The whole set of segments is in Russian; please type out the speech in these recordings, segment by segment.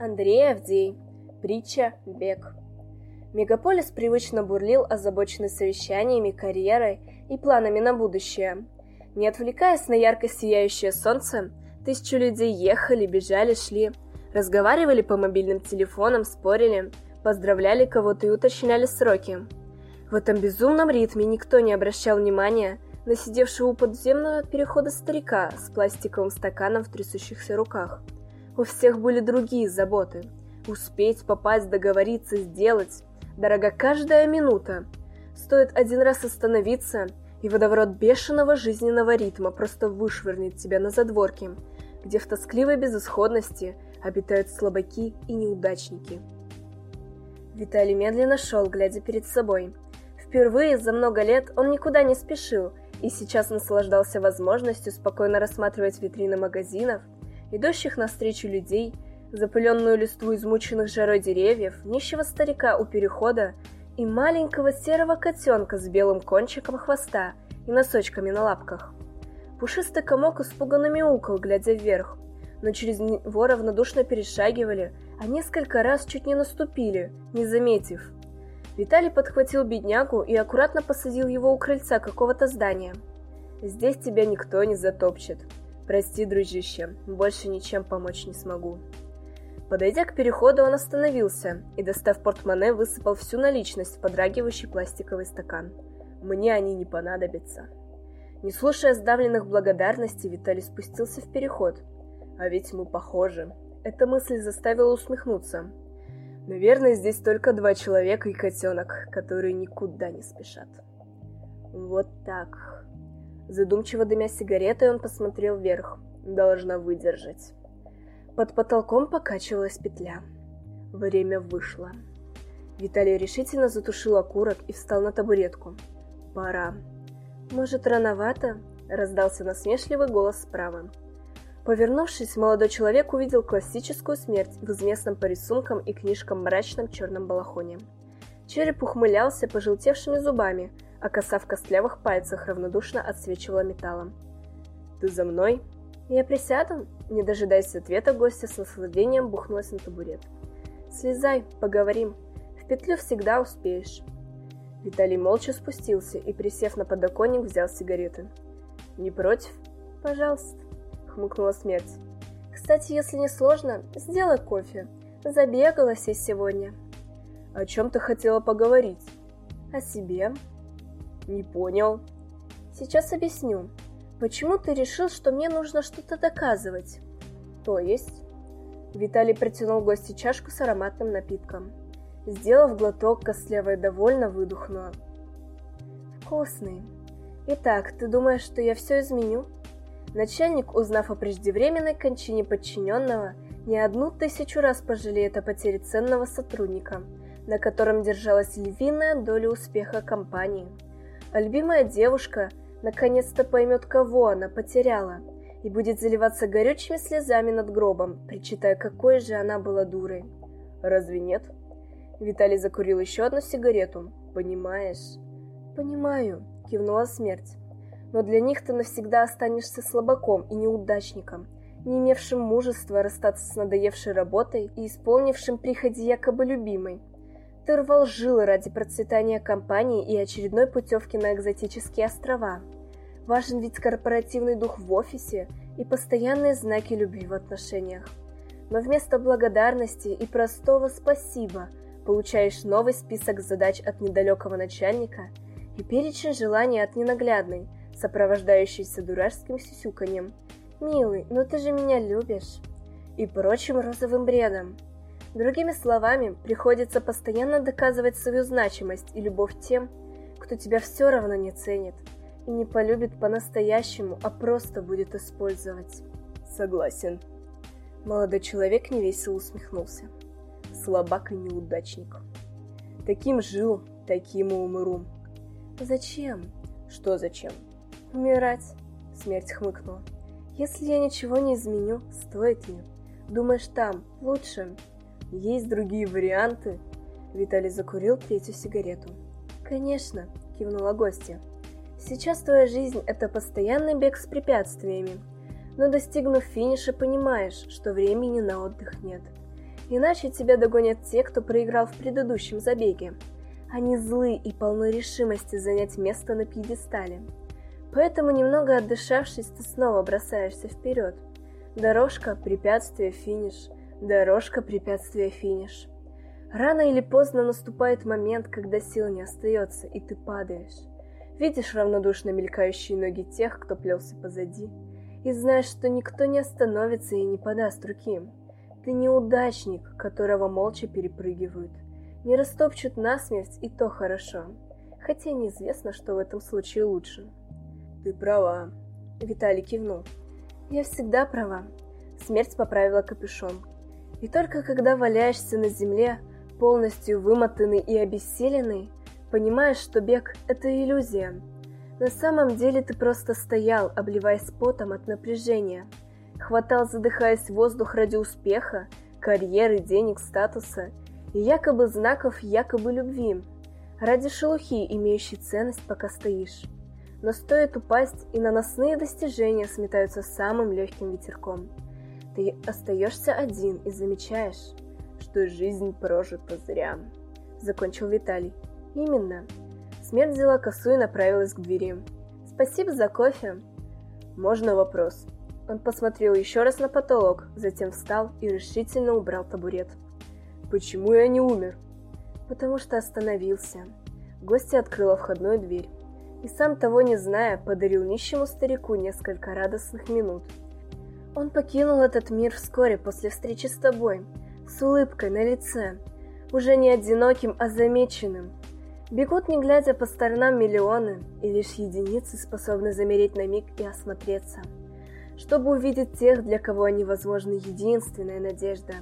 Андрей Авдей. Притча «Бег». Мегаполис привычно бурлил, озабоченный совещаниями, карьерой и планами на будущее. Не отвлекаясь на ярко сияющее солнце, тысячи людей ехали, бежали, шли, разговаривали по мобильным телефонам, спорили, поздравляли кого-то и уточняли сроки. В этом безумном ритме никто не обращал внимания на сидевшего у подземного перехода старика с пластиковым стаканом в трясущихся руках – у всех были другие заботы. Успеть, попасть, договориться, сделать. Дорога каждая минута. Стоит один раз остановиться, и водоворот бешеного жизненного ритма просто вышвырнет тебя на задворки, где в тоскливой безысходности обитают слабаки и неудачники. Виталий медленно шел, глядя перед собой. Впервые за много лет он никуда не спешил и сейчас наслаждался возможностью спокойно рассматривать витрины магазинов – идущих навстречу людей, запыленную листву измученных жарой деревьев, нищего старика у перехода и маленького серого котенка с белым кончиком хвоста и носочками на лапках. Пушистый комок испуганно мяукал, глядя вверх, но через него равнодушно перешагивали, а несколько раз чуть не наступили, не заметив. Виталий подхватил беднягу и аккуратно посадил его у крыльца какого-то здания. «Здесь тебя никто не затопчет», «Прости, дружище, больше ничем помочь не смогу». Подойдя к переходу, он остановился и, достав портмоне, высыпал всю наличность в подрагивающий пластиковый стакан. «Мне они не понадобятся». Не слушая сдавленных благодарностей, Виталий спустился в переход. «А ведь мы похожи». Эта мысль заставила усмехнуться. Наверное, здесь только два человека и котенок, которые никуда не спешат. Вот так. Задумчиво дымя сигаретой, он посмотрел вверх. Должна выдержать. Под потолком покачивалась петля. Время вышло. Виталий решительно затушил окурок и встал на табуретку. «Пора». «Может, рановато?» – раздался насмешливый голос справа. Повернувшись, молодой человек увидел классическую смерть в известном по рисункам и книжкам мрачном черном балахоне. Череп ухмылялся пожелтевшими зубами – а коса в костлявых пальцах равнодушно отсвечивала металлом. «Ты за мной?» «Я присяду?» Не дожидаясь ответа, гостя с наслаждением бухнулась на табурет. «Слезай, поговорим. В петлю всегда успеешь». Виталий молча спустился и, присев на подоконник, взял сигареты. «Не против?» «Пожалуйста», — хмыкнула смерть. «Кстати, если не сложно, сделай кофе. Забегалась я сегодня». «О чем ты хотела поговорить?» «О себе», не понял. Сейчас объясню. Почему ты решил, что мне нужно что-то доказывать? То есть? Виталий протянул гости чашку с ароматным напитком. Сделав глоток, Костлявая довольно выдохнула. Вкусный. Итак, ты думаешь, что я все изменю? Начальник, узнав о преждевременной кончине подчиненного, не одну тысячу раз пожалеет о потере ценного сотрудника, на котором держалась львиная доля успеха компании а любимая девушка наконец-то поймет, кого она потеряла, и будет заливаться горючими слезами над гробом, причитая, какой же она была дурой. Разве нет? Виталий закурил еще одну сигарету. Понимаешь? Понимаю, кивнула смерть. Но для них ты навсегда останешься слабаком и неудачником, не имевшим мужества расстаться с надоевшей работой и исполнившим приходи якобы любимой. Ты рвал жилы ради процветания компании и очередной путевки на экзотические острова. Важен ведь корпоративный дух в офисе и постоянные знаки любви в отношениях. Но вместо благодарности и простого «спасибо» получаешь новый список задач от недалекого начальника и перечень желаний от ненаглядной, сопровождающийся дурашским сюсюканьем. «Милый, ну ты же меня любишь!» и прочим розовым бредом. Другими словами, приходится постоянно доказывать свою значимость и любовь тем, кто тебя все равно не ценит и не полюбит по-настоящему, а просто будет использовать. Согласен. Молодой человек невесело усмехнулся. Слабак и неудачник. Таким жил, таким и умру. Зачем? Что зачем? Умирать. Смерть хмыкнула. Если я ничего не изменю, стоит ли? Думаешь, там, лучше, есть другие варианты?» Виталий закурил третью сигарету. «Конечно», – кивнула гостья. «Сейчас твоя жизнь – это постоянный бег с препятствиями. Но достигнув финиша, понимаешь, что времени на отдых нет. Иначе тебя догонят те, кто проиграл в предыдущем забеге. Они злы и полны решимости занять место на пьедестале. Поэтому, немного отдышавшись, ты снова бросаешься вперед. Дорожка, препятствие, финиш. Дорожка, препятствие, финиш. Рано или поздно наступает момент, когда сил не остается, и ты падаешь. Видишь равнодушно мелькающие ноги тех, кто плелся позади, и знаешь, что никто не остановится и не подаст руки. Ты неудачник, которого молча перепрыгивают. Не растопчут насмерть, и то хорошо. Хотя неизвестно, что в этом случае лучше. Ты права. Виталий кивнул. Я всегда права. Смерть поправила капюшон. И только когда валяешься на земле, полностью вымотанный и обессиленный, понимаешь, что бег — это иллюзия. На самом деле ты просто стоял, обливаясь потом от напряжения. Хватал, задыхаясь воздух ради успеха, карьеры, денег, статуса и якобы знаков якобы любви. Ради шелухи, имеющей ценность, пока стоишь. Но стоит упасть, и наносные достижения сметаются самым легким ветерком. Ты остаешься один и замечаешь, что жизнь прожита зря. Закончил Виталий. Именно. Смерть взяла косу и направилась к двери. Спасибо за кофе. Можно вопрос? Он посмотрел еще раз на потолок, затем встал и решительно убрал табурет. Почему я не умер? Потому что остановился. Гостья открыла входную дверь. И сам того не зная, подарил нищему старику несколько радостных минут. Он покинул этот мир вскоре после встречи с тобой, с улыбкой на лице, уже не одиноким, а замеченным. Бегут, не глядя по сторонам, миллионы, и лишь единицы способны замереть на миг и осмотреться, чтобы увидеть тех, для кого они, возможно, единственная надежда.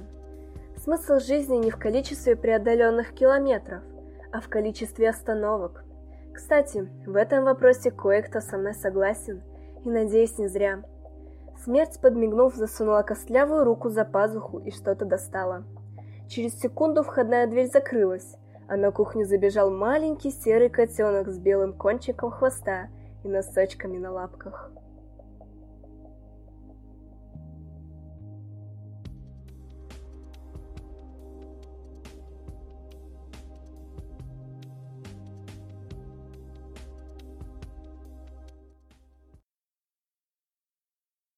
Смысл жизни не в количестве преодоленных километров, а в количестве остановок. Кстати, в этом вопросе кое-кто со мной согласен, и, надеюсь, не зря. Смерть, подмигнув, засунула костлявую руку за пазуху и что-то достала. Через секунду входная дверь закрылась, а на кухню забежал маленький серый котенок с белым кончиком хвоста и носочками на лапках.